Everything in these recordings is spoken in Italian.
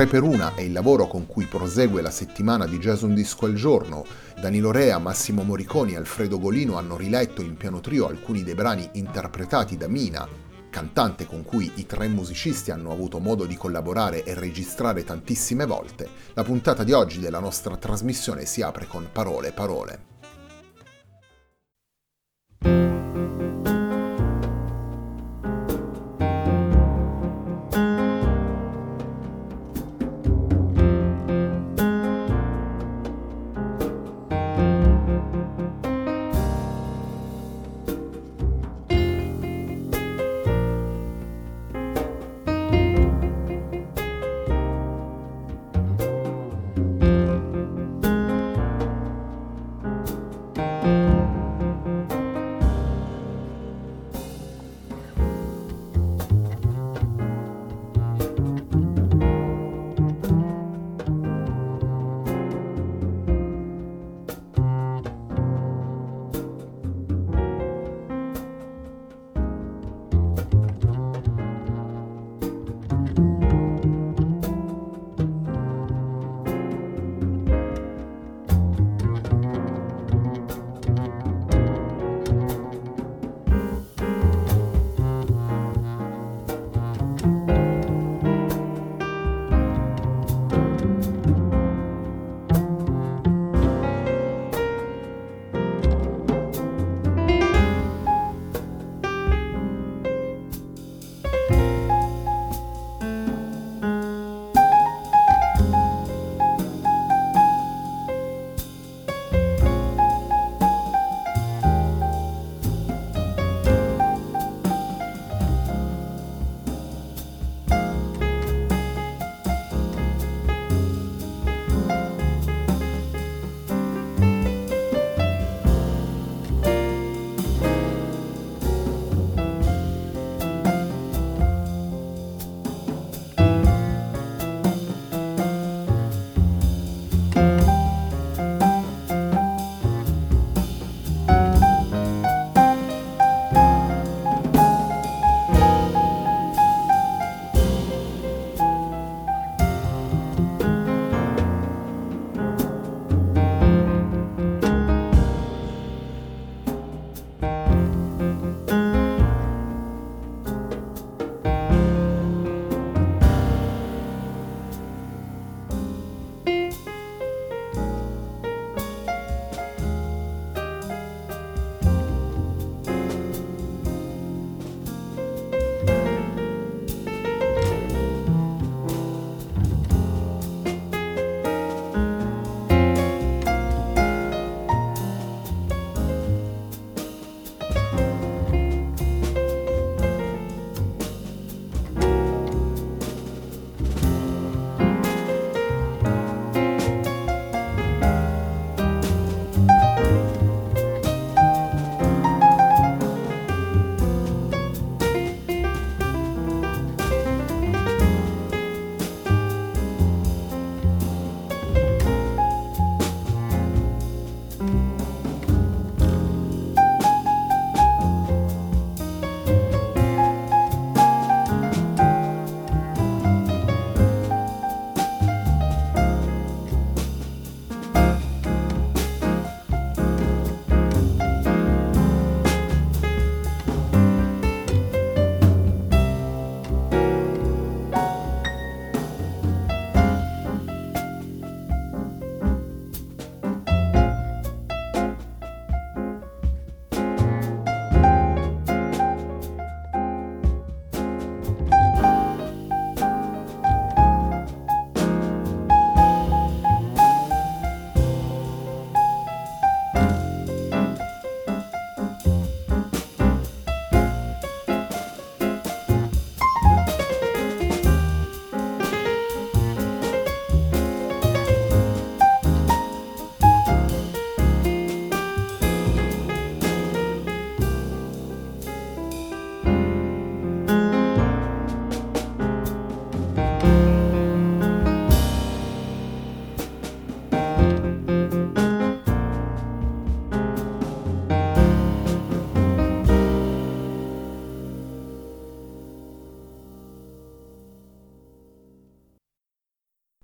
Tre per una è il lavoro con cui prosegue la settimana di Jazz un disco al giorno. Danilo Rea, Massimo Moriconi e Alfredo Golino hanno riletto in piano trio alcuni dei brani interpretati da Mina, cantante con cui i tre musicisti hanno avuto modo di collaborare e registrare tantissime volte. La puntata di oggi della nostra trasmissione si apre con Parole, parole.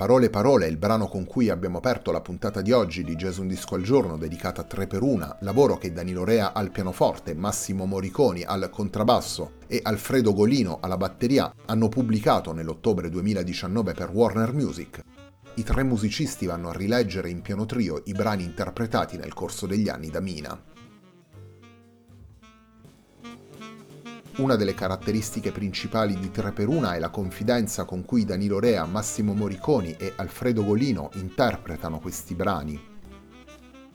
Parole Parole il brano con cui abbiamo aperto la puntata di oggi di Jason Disco al giorno dedicata a 3 per 1 lavoro che Danilo Rea al pianoforte, Massimo Moriconi al contrabbasso e Alfredo Golino alla batteria hanno pubblicato nell'ottobre 2019 per Warner Music. I tre musicisti vanno a rileggere in piano trio i brani interpretati nel corso degli anni da Mina. Una delle caratteristiche principali di 3x1 è la confidenza con cui Danilo Rea, Massimo Moriconi e Alfredo Golino interpretano questi brani.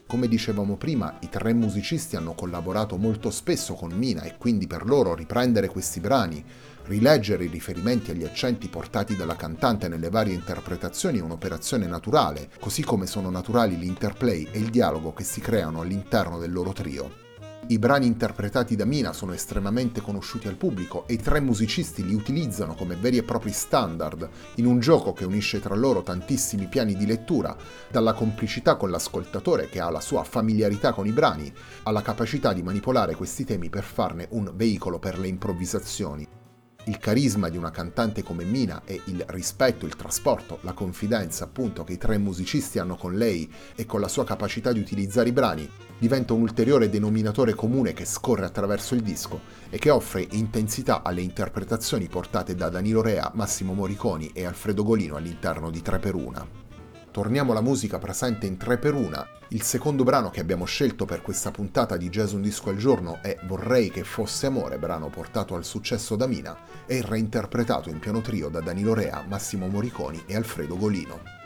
Come dicevamo prima, i tre musicisti hanno collaborato molto spesso con Mina e quindi per loro riprendere questi brani, rileggere i riferimenti agli accenti portati dalla cantante nelle varie interpretazioni è un'operazione naturale, così come sono naturali l'interplay e il dialogo che si creano all'interno del loro trio. I brani interpretati da Mina sono estremamente conosciuti al pubblico e i tre musicisti li utilizzano come veri e propri standard in un gioco che unisce tra loro tantissimi piani di lettura, dalla complicità con l'ascoltatore che ha la sua familiarità con i brani, alla capacità di manipolare questi temi per farne un veicolo per le improvvisazioni. Il carisma di una cantante come Mina e il rispetto, il trasporto, la confidenza appunto che i tre musicisti hanno con lei e con la sua capacità di utilizzare i brani diventa un ulteriore denominatore comune che scorre attraverso il disco e che offre intensità alle interpretazioni portate da Danilo Rea, Massimo Moriconi e Alfredo Golino all'interno di 3 per 1 torniamo alla musica presente in 3x1. Il secondo brano che abbiamo scelto per questa puntata di Jazz Un Disco al Giorno è Vorrei che fosse amore, brano portato al successo da Mina e reinterpretato in piano trio da Danilo Rea, Massimo Moriconi e Alfredo Golino.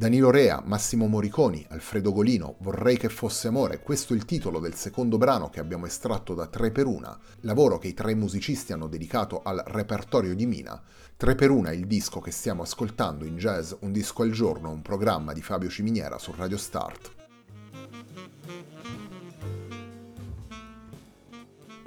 Danilo Rea, Massimo Moriconi, Alfredo Golino, Vorrei che fosse amore, questo è il titolo del secondo brano che abbiamo estratto da 3 per 1, lavoro che i tre musicisti hanno dedicato al repertorio di Mina. 3 per 1 è il disco che stiamo ascoltando in jazz Un disco al giorno, un programma di Fabio Ciminiera su Radio Start.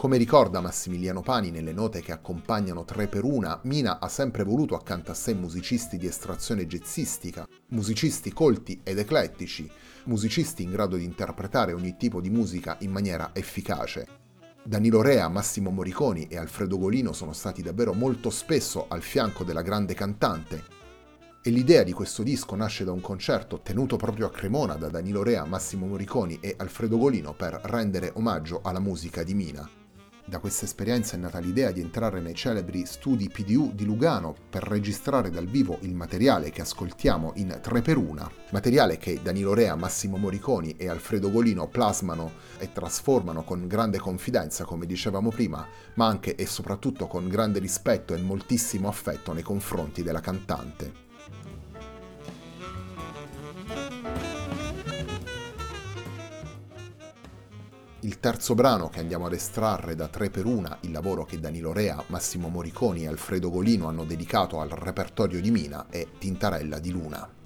Come ricorda Massimiliano Pani nelle note che accompagnano 3 per 1, Mina ha sempre voluto accanto a sé musicisti di estrazione jazzistica, musicisti colti ed eclettici, musicisti in grado di interpretare ogni tipo di musica in maniera efficace. Danilo Rea, Massimo Moriconi e Alfredo Golino sono stati davvero molto spesso al fianco della grande cantante, e l'idea di questo disco nasce da un concerto tenuto proprio a Cremona da Danilo Rea, Massimo Moriconi e Alfredo Golino per rendere omaggio alla musica di Mina. Da questa esperienza è nata l'idea di entrare nei celebri studi PDU di Lugano per registrare dal vivo il materiale che ascoltiamo in 3x1, materiale che Danilo Rea, Massimo Moriconi e Alfredo Golino plasmano e trasformano con grande confidenza, come dicevamo prima, ma anche e soprattutto con grande rispetto e moltissimo affetto nei confronti della cantante. Il terzo brano che andiamo ad estrarre da 3 per 1 il lavoro che Danilo Rea, Massimo Moriconi e Alfredo Golino hanno dedicato al repertorio di Mina è Tintarella di Luna.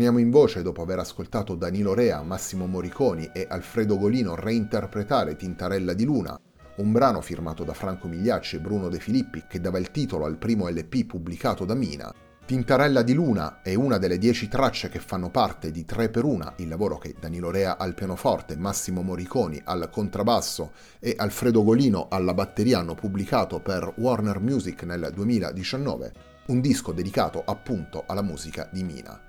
Torniamo in voce dopo aver ascoltato Danilo Rea, Massimo Moriconi e Alfredo Golino reinterpretare Tintarella di Luna, un brano firmato da Franco Migliacci e Bruno De Filippi che dava il titolo al primo LP pubblicato da Mina. Tintarella di Luna è una delle dieci tracce che fanno parte di 3 per 1, il lavoro che Danilo Rea al pianoforte, Massimo Moriconi al contrabbasso e Alfredo Golino alla batteria hanno pubblicato per Warner Music nel 2019, un disco dedicato appunto alla musica di Mina.